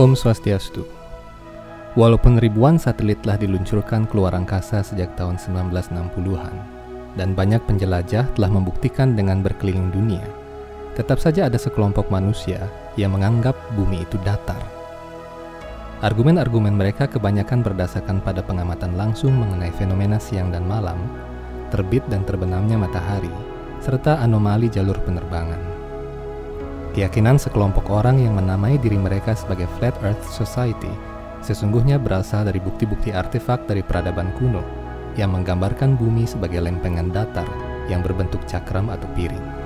Om Swastiastu. Walaupun ribuan satelit telah diluncurkan keluar angkasa sejak tahun 1960-an, dan banyak penjelajah telah membuktikan dengan berkeliling dunia, tetap saja ada sekelompok manusia yang menganggap bumi itu datar. Argumen-argumen mereka kebanyakan berdasarkan pada pengamatan langsung mengenai fenomena siang dan malam, terbit dan terbenamnya matahari, serta anomali jalur penerbangan. Keyakinan sekelompok orang yang menamai diri mereka sebagai Flat Earth Society sesungguhnya berasal dari bukti-bukti artefak dari peradaban kuno yang menggambarkan bumi sebagai lempengan datar yang berbentuk cakram atau piring.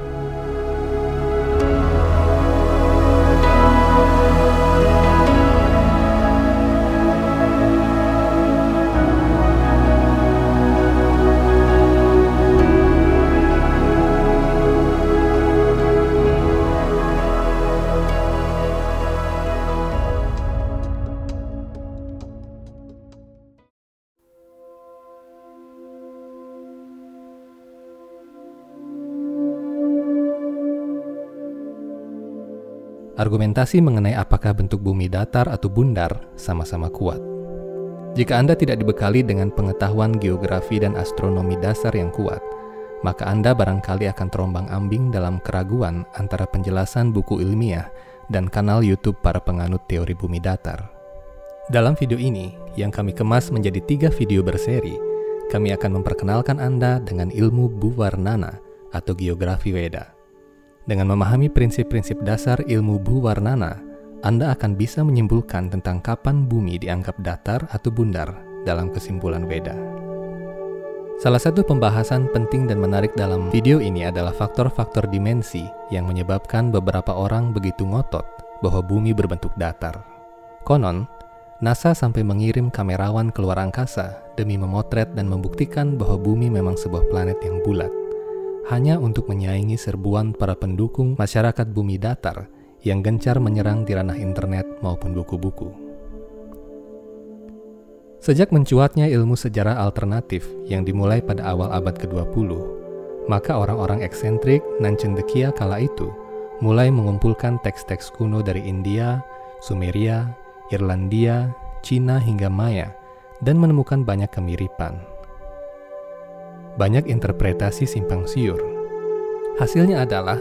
Argumentasi mengenai apakah bentuk bumi datar atau bundar sama-sama kuat. Jika Anda tidak dibekali dengan pengetahuan geografi dan astronomi dasar yang kuat, maka Anda barangkali akan terombang-ambing dalam keraguan antara penjelasan buku ilmiah dan kanal YouTube para penganut teori bumi datar. Dalam video ini, yang kami kemas menjadi tiga video berseri, kami akan memperkenalkan Anda dengan ilmu Buvarnana atau geografi Weda. Dengan memahami prinsip-prinsip dasar ilmu Buwarnana, Anda akan bisa menyimpulkan tentang kapan bumi dianggap datar atau bundar dalam kesimpulan Weda. Salah satu pembahasan penting dan menarik dalam video ini adalah faktor-faktor dimensi yang menyebabkan beberapa orang begitu ngotot bahwa bumi berbentuk datar. Konon, NASA sampai mengirim kamerawan keluar angkasa demi memotret dan membuktikan bahwa bumi memang sebuah planet yang bulat hanya untuk menyaingi serbuan para pendukung masyarakat bumi datar yang gencar menyerang di ranah internet maupun buku-buku. Sejak mencuatnya ilmu sejarah alternatif yang dimulai pada awal abad ke-20, maka orang-orang eksentrik Nancendekia kala itu mulai mengumpulkan teks-teks kuno dari India, Sumeria, Irlandia, Cina hingga Maya dan menemukan banyak kemiripan banyak interpretasi simpang siur. Hasilnya adalah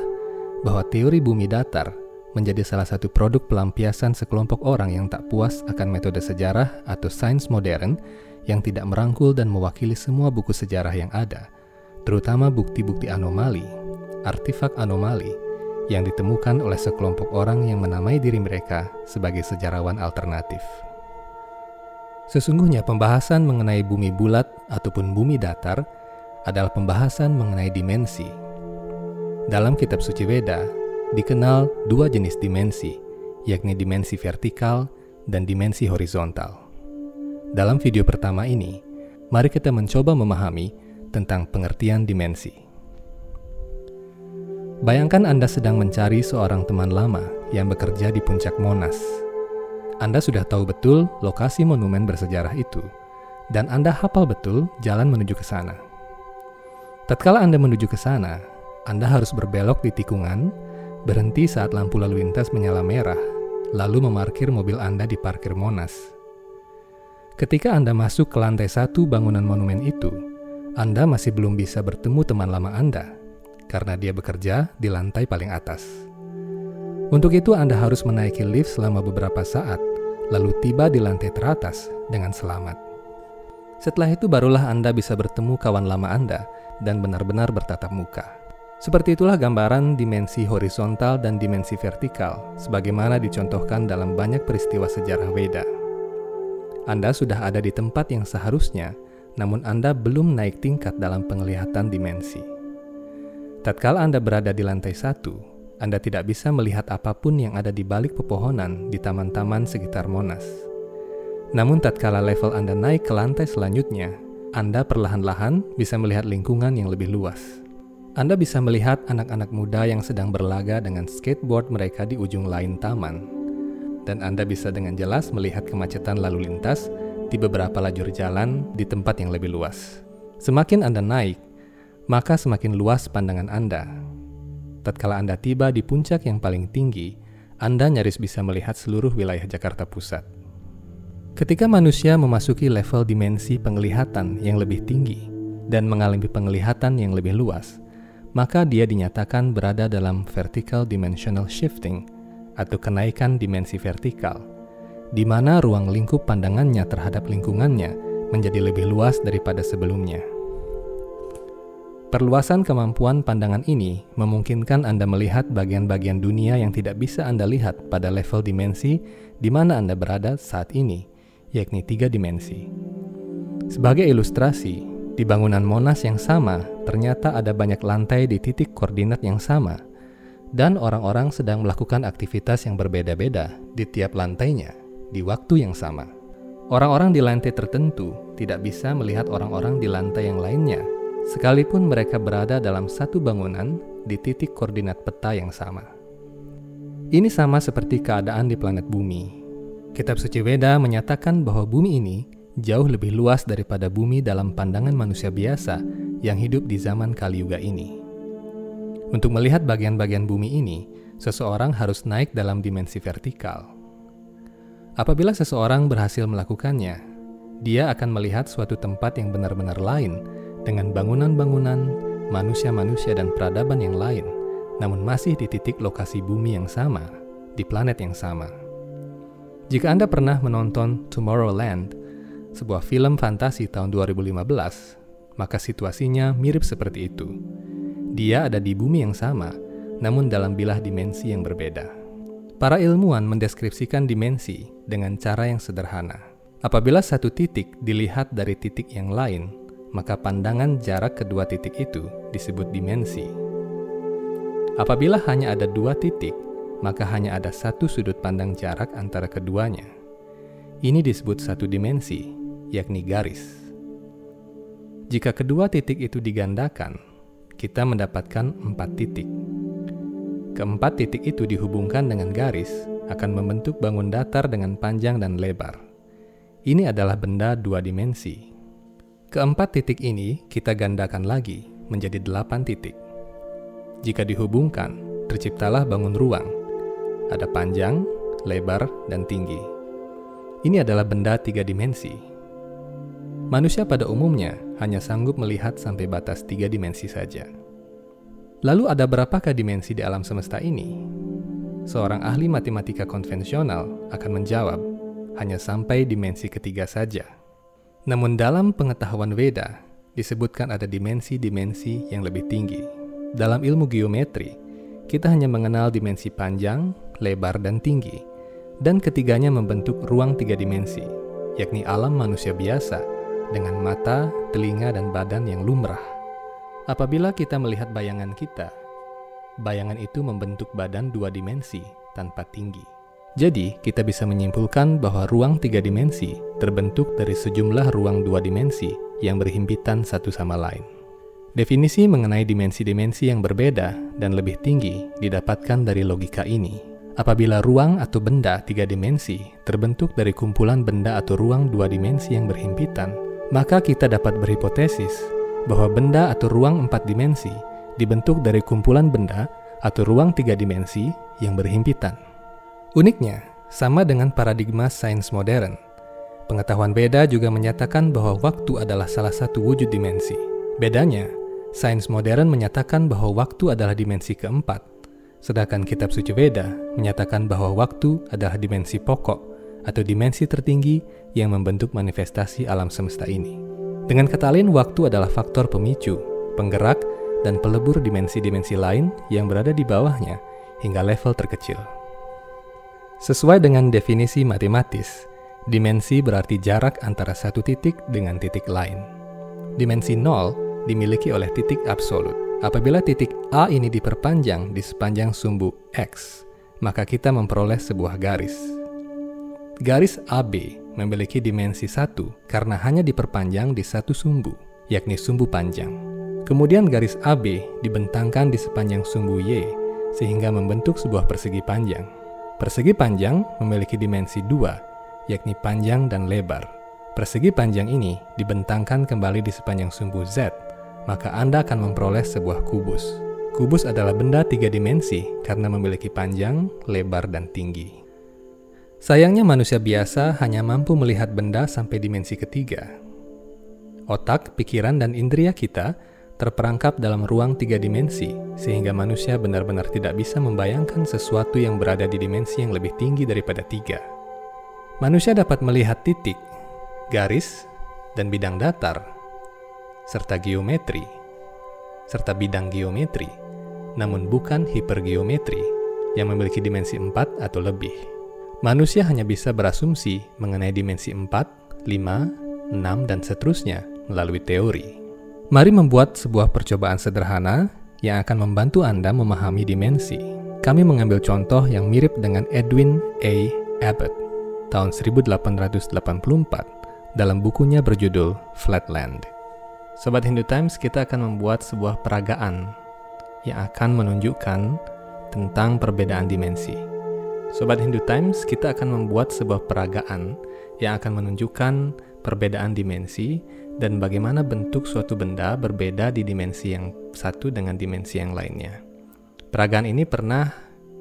bahwa teori bumi datar menjadi salah satu produk pelampiasan sekelompok orang yang tak puas akan metode sejarah atau sains modern yang tidak merangkul dan mewakili semua buku sejarah yang ada, terutama bukti-bukti anomali, artefak anomali yang ditemukan oleh sekelompok orang yang menamai diri mereka sebagai sejarawan alternatif. Sesungguhnya pembahasan mengenai bumi bulat ataupun bumi datar adalah pembahasan mengenai dimensi. Dalam kitab suci Weda, dikenal dua jenis dimensi, yakni dimensi vertikal dan dimensi horizontal. Dalam video pertama ini, mari kita mencoba memahami tentang pengertian dimensi. Bayangkan Anda sedang mencari seorang teman lama yang bekerja di puncak Monas. Anda sudah tahu betul lokasi monumen bersejarah itu, dan Anda hafal betul jalan menuju ke sana. Tatkala Anda menuju ke sana, Anda harus berbelok di tikungan, berhenti saat lampu lalu lintas menyala merah, lalu memarkir mobil Anda di parkir Monas. Ketika Anda masuk ke lantai satu bangunan monumen itu, Anda masih belum bisa bertemu teman lama Anda, karena dia bekerja di lantai paling atas. Untuk itu Anda harus menaiki lift selama beberapa saat, lalu tiba di lantai teratas dengan selamat. Setelah itu barulah Anda bisa bertemu kawan lama Anda dan benar-benar bertatap muka. Seperti itulah gambaran dimensi horizontal dan dimensi vertikal, sebagaimana dicontohkan dalam banyak peristiwa sejarah Weda. Anda sudah ada di tempat yang seharusnya, namun Anda belum naik tingkat dalam penglihatan dimensi. Tatkala Anda berada di lantai satu, Anda tidak bisa melihat apa pun yang ada di balik pepohonan di taman-taman sekitar Monas. Namun tatkala level Anda naik ke lantai selanjutnya, anda perlahan-lahan bisa melihat lingkungan yang lebih luas. Anda bisa melihat anak-anak muda yang sedang berlaga dengan skateboard mereka di ujung lain taman. Dan Anda bisa dengan jelas melihat kemacetan lalu lintas di beberapa lajur jalan di tempat yang lebih luas. Semakin Anda naik, maka semakin luas pandangan Anda. Tatkala Anda tiba di puncak yang paling tinggi, Anda nyaris bisa melihat seluruh wilayah Jakarta Pusat. Ketika manusia memasuki level dimensi penglihatan yang lebih tinggi dan mengalami penglihatan yang lebih luas, maka dia dinyatakan berada dalam vertical dimensional shifting atau kenaikan dimensi vertikal, di mana ruang lingkup pandangannya terhadap lingkungannya menjadi lebih luas daripada sebelumnya. Perluasan kemampuan pandangan ini memungkinkan Anda melihat bagian-bagian dunia yang tidak bisa Anda lihat pada level dimensi di mana Anda berada saat ini, yakni tiga dimensi. Sebagai ilustrasi, di bangunan Monas yang sama ternyata ada banyak lantai di titik koordinat yang sama, dan orang-orang sedang melakukan aktivitas yang berbeda-beda di tiap lantainya di waktu yang sama. Orang-orang di lantai tertentu tidak bisa melihat orang-orang di lantai yang lainnya sekalipun mereka berada dalam satu bangunan di titik koordinat peta yang sama. Ini sama seperti keadaan di planet bumi. Kitab suci Weda menyatakan bahwa bumi ini jauh lebih luas daripada bumi dalam pandangan manusia biasa yang hidup di zaman Kali Yuga ini. Untuk melihat bagian-bagian bumi ini, seseorang harus naik dalam dimensi vertikal. Apabila seseorang berhasil melakukannya, dia akan melihat suatu tempat yang benar-benar lain dengan bangunan-bangunan, manusia-manusia, dan peradaban yang lain, namun masih di titik lokasi bumi yang sama, di planet yang sama. Jika Anda pernah menonton Tomorrowland, sebuah film fantasi tahun 2015, maka situasinya mirip seperti itu. Dia ada di bumi yang sama, namun dalam bilah dimensi yang berbeda. Para ilmuwan mendeskripsikan dimensi dengan cara yang sederhana. Apabila satu titik dilihat dari titik yang lain, maka pandangan jarak kedua titik itu disebut dimensi. Apabila hanya ada dua titik, maka hanya ada satu sudut pandang jarak antara keduanya. Ini disebut satu dimensi, yakni garis. Jika kedua titik itu digandakan, kita mendapatkan empat titik. Keempat titik itu dihubungkan dengan garis akan membentuk bangun datar dengan panjang dan lebar. Ini adalah benda dua dimensi, Keempat titik ini kita gandakan lagi menjadi delapan titik. Jika dihubungkan, terciptalah bangun ruang. Ada panjang, lebar, dan tinggi. Ini adalah benda tiga dimensi. Manusia pada umumnya hanya sanggup melihat sampai batas tiga dimensi saja. Lalu ada berapakah dimensi di alam semesta ini? Seorang ahli matematika konvensional akan menjawab, hanya sampai dimensi ketiga saja. Namun dalam pengetahuan Veda disebutkan ada dimensi-dimensi yang lebih tinggi. Dalam ilmu geometri, kita hanya mengenal dimensi panjang, lebar, dan tinggi, dan ketiganya membentuk ruang tiga dimensi, yakni alam manusia biasa dengan mata, telinga, dan badan yang lumrah. Apabila kita melihat bayangan kita, bayangan itu membentuk badan dua dimensi tanpa tinggi. Jadi, kita bisa menyimpulkan bahwa ruang tiga dimensi terbentuk dari sejumlah ruang dua dimensi yang berhimpitan satu sama lain. Definisi mengenai dimensi-dimensi yang berbeda dan lebih tinggi didapatkan dari logika ini. Apabila ruang atau benda tiga dimensi terbentuk dari kumpulan benda atau ruang dua dimensi yang berhimpitan, maka kita dapat berhipotesis bahwa benda atau ruang empat dimensi dibentuk dari kumpulan benda atau ruang tiga dimensi yang berhimpitan. Uniknya, sama dengan paradigma sains modern, pengetahuan beda juga menyatakan bahwa waktu adalah salah satu wujud dimensi. Bedanya, sains modern menyatakan bahwa waktu adalah dimensi keempat, sedangkan kitab suci Veda menyatakan bahwa waktu adalah dimensi pokok atau dimensi tertinggi yang membentuk manifestasi alam semesta ini. Dengan kata lain, waktu adalah faktor pemicu, penggerak, dan pelebur dimensi-dimensi lain yang berada di bawahnya hingga level terkecil. Sesuai dengan definisi matematis, dimensi berarti jarak antara satu titik dengan titik lain. Dimensi 0 dimiliki oleh titik absolut. Apabila titik A ini diperpanjang di sepanjang sumbu X, maka kita memperoleh sebuah garis. Garis AB memiliki dimensi 1 karena hanya diperpanjang di satu sumbu, yakni sumbu panjang. Kemudian garis AB dibentangkan di sepanjang sumbu Y sehingga membentuk sebuah persegi panjang. Persegi panjang memiliki dimensi dua, yakni panjang dan lebar. Persegi panjang ini dibentangkan kembali di sepanjang sumbu Z, maka Anda akan memperoleh sebuah kubus. kubus adalah benda tiga dimensi karena memiliki panjang, lebar, dan tinggi. Sayangnya manusia biasa hanya mampu melihat benda sampai dimensi ketiga. Otak, pikiran, dan indera kita terperangkap dalam ruang tiga dimensi, sehingga manusia benar-benar tidak bisa membayangkan sesuatu yang berada di dimensi yang lebih tinggi daripada tiga. Manusia dapat melihat titik, garis, dan bidang datar, serta geometri, serta bidang geometri, namun bukan hipergeometri yang memiliki dimensi 4 atau lebih. Manusia hanya bisa berasumsi mengenai dimensi 4, 5, 6, dan seterusnya melalui teori. Mari membuat sebuah percobaan sederhana yang akan membantu Anda memahami dimensi. Kami mengambil contoh yang mirip dengan Edwin A. Abbott tahun 1884 dalam bukunya berjudul Flatland. Sobat Hindu Times, kita akan membuat sebuah peragaan yang akan menunjukkan tentang perbedaan dimensi. Sobat Hindu Times, kita akan membuat sebuah peragaan yang akan menunjukkan perbedaan dimensi dan bagaimana bentuk suatu benda berbeda di dimensi yang satu dengan dimensi yang lainnya. Peragaan ini pernah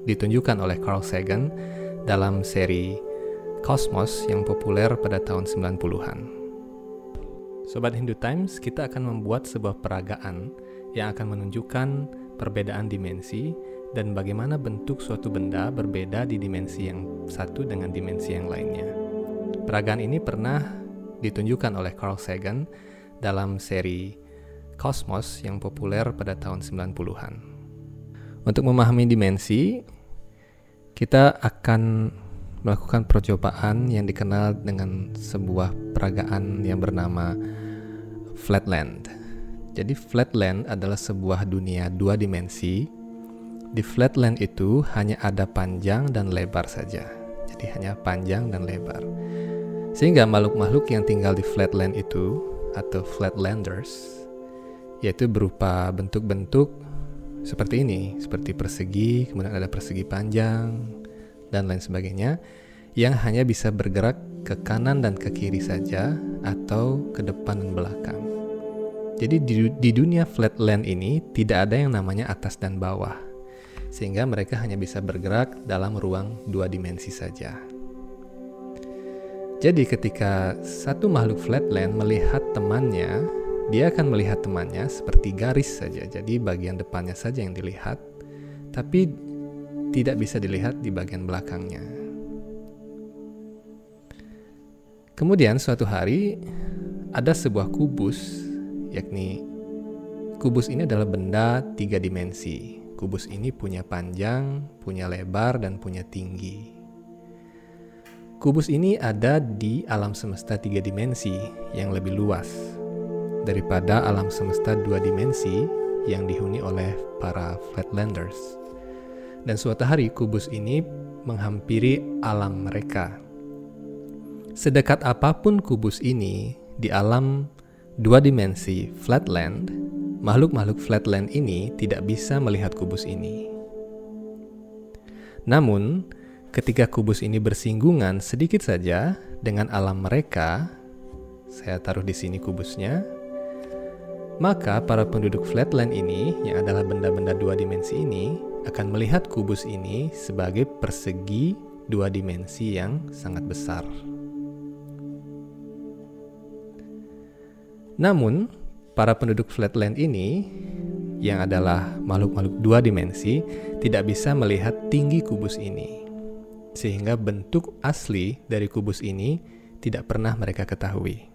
ditunjukkan oleh Carl Sagan dalam seri Cosmos yang populer pada tahun 90-an. Sobat Hindu Times, kita akan membuat sebuah peragaan yang akan menunjukkan perbedaan dimensi, dan bagaimana bentuk suatu benda berbeda di dimensi yang satu dengan dimensi yang lainnya. Peragaan ini pernah ditunjukkan oleh Carl Sagan dalam seri Cosmos yang populer pada tahun 90-an. Untuk memahami dimensi, kita akan melakukan percobaan yang dikenal dengan sebuah peragaan yang bernama Flatland. Jadi flatland adalah sebuah dunia dua dimensi. Di flatland itu hanya ada panjang dan lebar saja. Jadi hanya panjang dan lebar. Sehingga makhluk-makhluk yang tinggal di flatland itu atau flatlanders yaitu berupa bentuk-bentuk seperti ini, seperti persegi, kemudian ada persegi panjang dan lain sebagainya yang hanya bisa bergerak ke kanan dan ke kiri saja atau ke depan dan belakang. Jadi di, di dunia flatland ini tidak ada yang namanya atas dan bawah. Sehingga mereka hanya bisa bergerak dalam ruang dua dimensi saja. Jadi ketika satu makhluk flatland melihat temannya, dia akan melihat temannya seperti garis saja. Jadi bagian depannya saja yang dilihat, tapi tidak bisa dilihat di bagian belakangnya. Kemudian suatu hari ada sebuah kubus yakni kubus ini adalah benda tiga dimensi. Kubus ini punya panjang, punya lebar, dan punya tinggi. Kubus ini ada di alam semesta tiga dimensi yang lebih luas daripada alam semesta dua dimensi yang dihuni oleh para flatlanders. Dan suatu hari kubus ini menghampiri alam mereka. Sedekat apa pun kubus ini di alam dua dimensi flatland, makhluk-makhluk flatland ini tidak bisa melihat kubus ini. Namun, ketika kubus ini bersinggungan sedikit saja dengan alam mereka, saya taruh di sini kubusnya, maka para penduduk flatland ini, yang adalah benda-benda dua dimensi ini, akan melihat kubus ini sebagai persegi dua dimensi yang sangat besar. Namun, para penduduk flatland ini yang adalah makhluk-makhluk dua dimensi tidak bisa melihat tinggi kubus ini. Sehingga bentuk asli dari kubus ini tidak pernah mereka ketahui.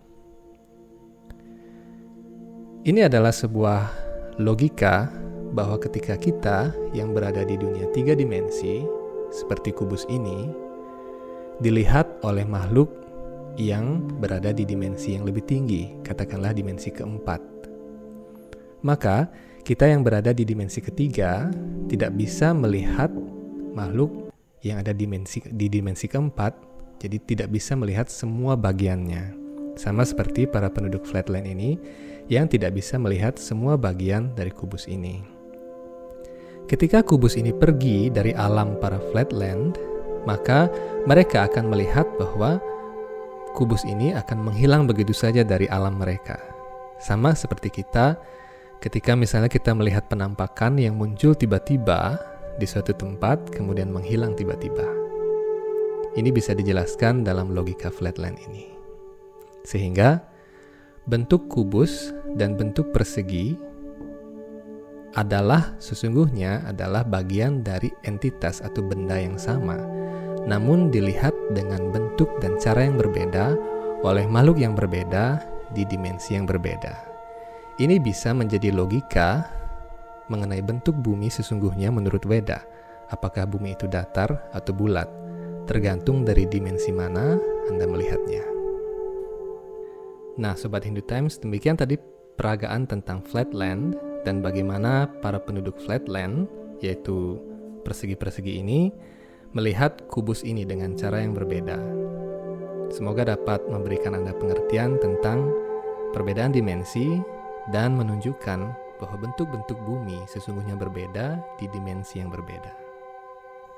Ini adalah sebuah logika bahwa ketika kita yang berada di dunia tiga dimensi, seperti kubus ini, dilihat oleh makhluk yang berada di dimensi yang lebih tinggi, katakanlah dimensi keempat. Maka, kita yang berada di dimensi ketiga tidak bisa melihat makhluk yang ada dimensi, di dimensi keempat, jadi tidak bisa melihat semua bagiannya. Sama seperti para penduduk flatland ini yang tidak bisa melihat semua bagian dari kubus ini. Ketika kubus ini pergi dari alam para flatland, maka mereka akan melihat bahwa kubus ini akan menghilang begitu saja dari alam mereka. Sama seperti kita Ketika misalnya kita melihat penampakan yang muncul tiba-tiba di suatu tempat, kemudian menghilang tiba-tiba. Ini bisa dijelaskan dalam logika flatland ini. Sehingga bentuk kubus dan bentuk persegi adalah sesungguhnya adalah bagian dari entitas atau benda yang sama, namun dilihat dengan bentuk dan cara yang berbeda oleh makhluk yang berbeda di dimensi yang berbeda. Ini bisa menjadi logika mengenai bentuk bumi sesungguhnya menurut Weda. Apakah bumi itu datar atau bulat? Tergantung dari dimensi mana Anda melihatnya. Nah, Sobat Hindu Times, demikian tadi peragaan tentang flatland dan bagaimana para penduduk flatland, yaitu persegi-persegi ini, melihat kubus ini dengan cara yang berbeda. Semoga dapat memberikan Anda pengertian tentang perbedaan dimensi dan menunjukkan bahwa bentuk-bentuk bumi sesungguhnya berbeda di dimensi yang berbeda.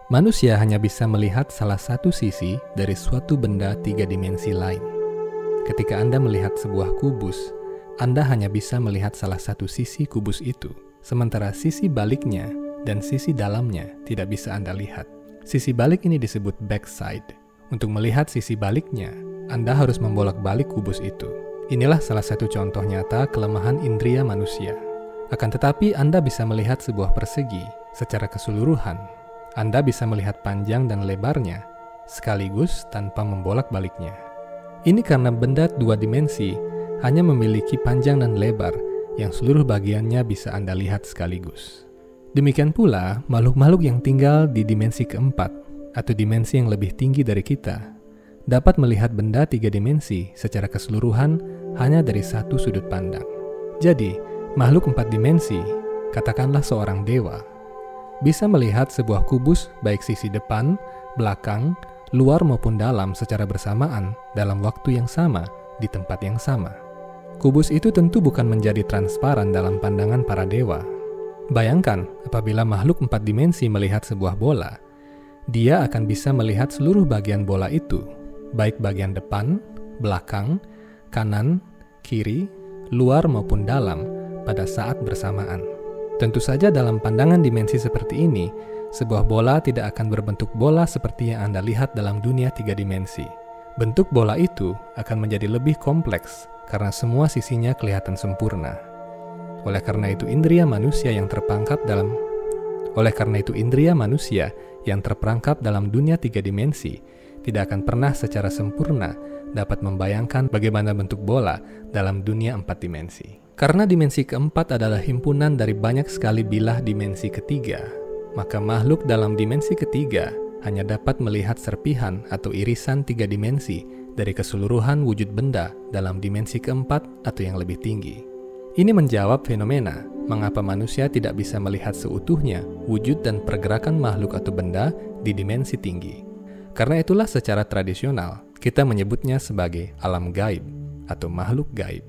Manusia hanya bisa melihat salah satu sisi dari suatu benda tiga dimensi lain. Ketika Anda melihat sebuah kubus, anda hanya bisa melihat salah satu sisi kubus itu, sementara sisi baliknya dan sisi dalamnya tidak bisa Anda lihat. Sisi balik ini disebut backside. Untuk melihat sisi baliknya, Anda harus membolak-balik kubus itu. Inilah salah satu contoh nyata kelemahan indria manusia. Akan tetapi Anda bisa melihat sebuah persegi secara keseluruhan. Anda bisa melihat panjang dan lebarnya, sekaligus tanpa membolak-baliknya. Ini karena benda dua dimensi hanya memiliki panjang dan lebar yang seluruh bagiannya bisa Anda lihat sekaligus. Demikian pula, makhluk-makhluk yang tinggal di dimensi keempat atau dimensi yang lebih tinggi dari kita dapat melihat benda tiga dimensi secara keseluruhan hanya dari satu sudut pandang. Jadi, makhluk empat dimensi, katakanlah seorang dewa, bisa melihat sebuah kubus baik sisi depan, belakang, luar maupun dalam secara bersamaan dalam waktu yang sama di tempat yang sama. Kubus itu tentu bukan menjadi transparan dalam pandangan para dewa. Bayangkan apabila makhluk empat dimensi melihat sebuah bola, dia akan bisa melihat seluruh bagian bola itu, baik bagian depan, belakang, kanan, kiri, luar maupun dalam pada saat bersamaan. Tentu saja dalam pandangan dimensi seperti ini, sebuah bola tidak akan berbentuk bola seperti yang Anda lihat dalam dunia tiga dimensi. Bentuk bola itu akan menjadi lebih kompleks karena semua sisinya kelihatan sempurna. Oleh karena itu indria manusia yang terperangkap dalam oleh karena itu indria manusia yang terperangkap dalam dunia tiga dimensi tidak akan pernah secara sempurna dapat membayangkan bagaimana bentuk bola dalam dunia empat dimensi. Karena dimensi keempat adalah himpunan dari banyak sekali bilah dimensi ketiga, maka makhluk dalam dimensi ketiga hanya dapat melihat serpihan atau irisan tiga dimensi dari keseluruhan wujud benda dalam dimensi keempat atau yang lebih tinggi. Ini menjawab fenomena mengapa manusia tidak bisa melihat seutuhnya wujud dan pergerakan makhluk atau benda di dimensi tinggi. Karena itulah secara tradisional kita menyebutnya sebagai alam gaib atau makhluk gaib.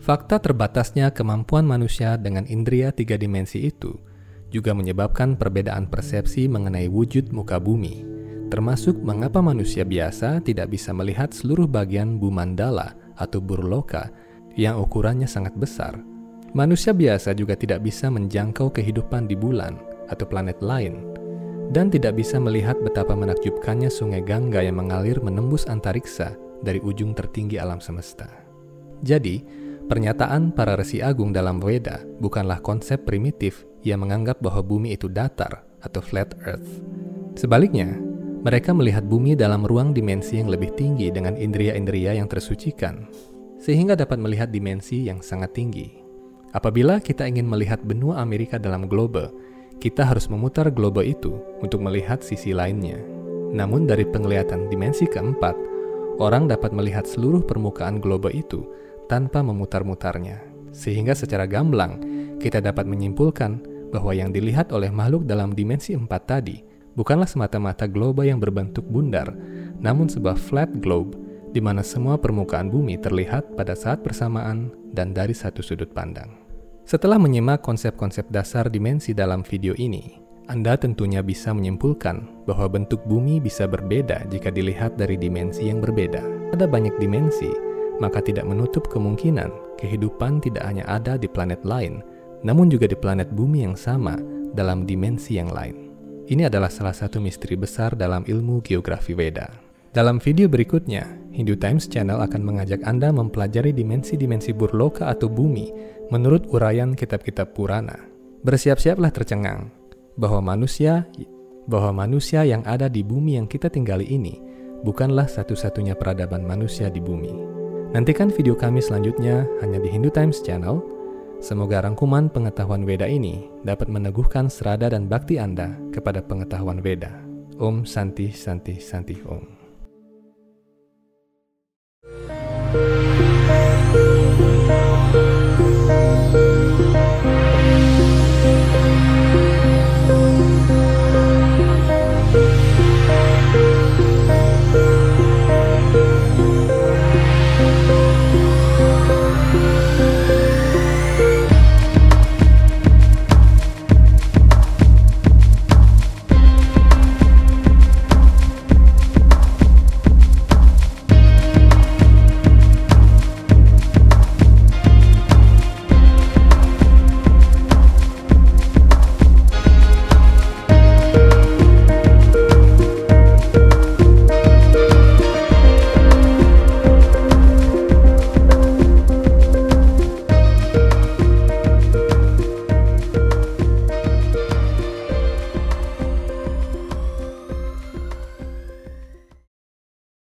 Fakta terbatasnya kemampuan manusia dengan indria tiga dimensi itu juga menyebabkan perbedaan persepsi mengenai wujud muka bumi termasuk mengapa manusia biasa tidak bisa melihat seluruh bagian bumandala atau burloka yang ukurannya sangat besar. Manusia biasa juga tidak bisa menjangkau kehidupan di bulan atau planet lain, dan tidak bisa melihat betapa menakjubkannya sungai Gangga yang mengalir menembus antariksa dari ujung tertinggi alam semesta. Jadi, pernyataan para resi agung dalam Weda bukanlah konsep primitif yang menganggap bahwa bumi itu datar atau flat earth. Sebaliknya, mereka melihat bumi dalam ruang dimensi yang lebih tinggi dengan indria-indria yang tersucikan, sehingga dapat melihat dimensi yang sangat tinggi. Apabila kita ingin melihat benua Amerika dalam globe, kita harus memutar globe itu untuk melihat sisi lainnya. Namun dari penglihatan dimensi keempat, orang dapat melihat seluruh permukaan globe itu tanpa memutar-mutarnya. Sehingga secara gamblang, kita dapat menyimpulkan bahwa yang dilihat oleh makhluk dalam dimensi empat tadi bukanlah semata-mata globe yang berbentuk bundar, namun sebuah flat globe di mana semua permukaan bumi terlihat pada saat bersamaan dan dari satu sudut pandang. Setelah menyimak konsep-konsep dasar dimensi dalam video ini, Anda tentunya bisa menyimpulkan bahwa bentuk bumi bisa berbeda jika dilihat dari dimensi yang berbeda. Ada banyak dimensi, maka tidak menutup kemungkinan kehidupan tidak hanya ada di planet lain, namun juga di planet bumi yang sama dalam dimensi yang lain. Ini adalah salah satu misteri besar dalam ilmu geografi Weda. Dalam video berikutnya, Hindu Times Channel akan mengajak Anda mempelajari dimensi-dimensi burloka atau bumi menurut uraian kitab-kitab Purana. Bersiap-siaplah tercengang bahwa manusia bahwa manusia yang ada di bumi yang kita tinggali ini bukanlah satu-satunya peradaban manusia di bumi. Nantikan video kami selanjutnya hanya di Hindu Times Channel Semoga rangkuman pengetahuan Weda ini dapat meneguhkan serada dan bakti Anda kepada pengetahuan Weda. Om Santi Santi Santi Om.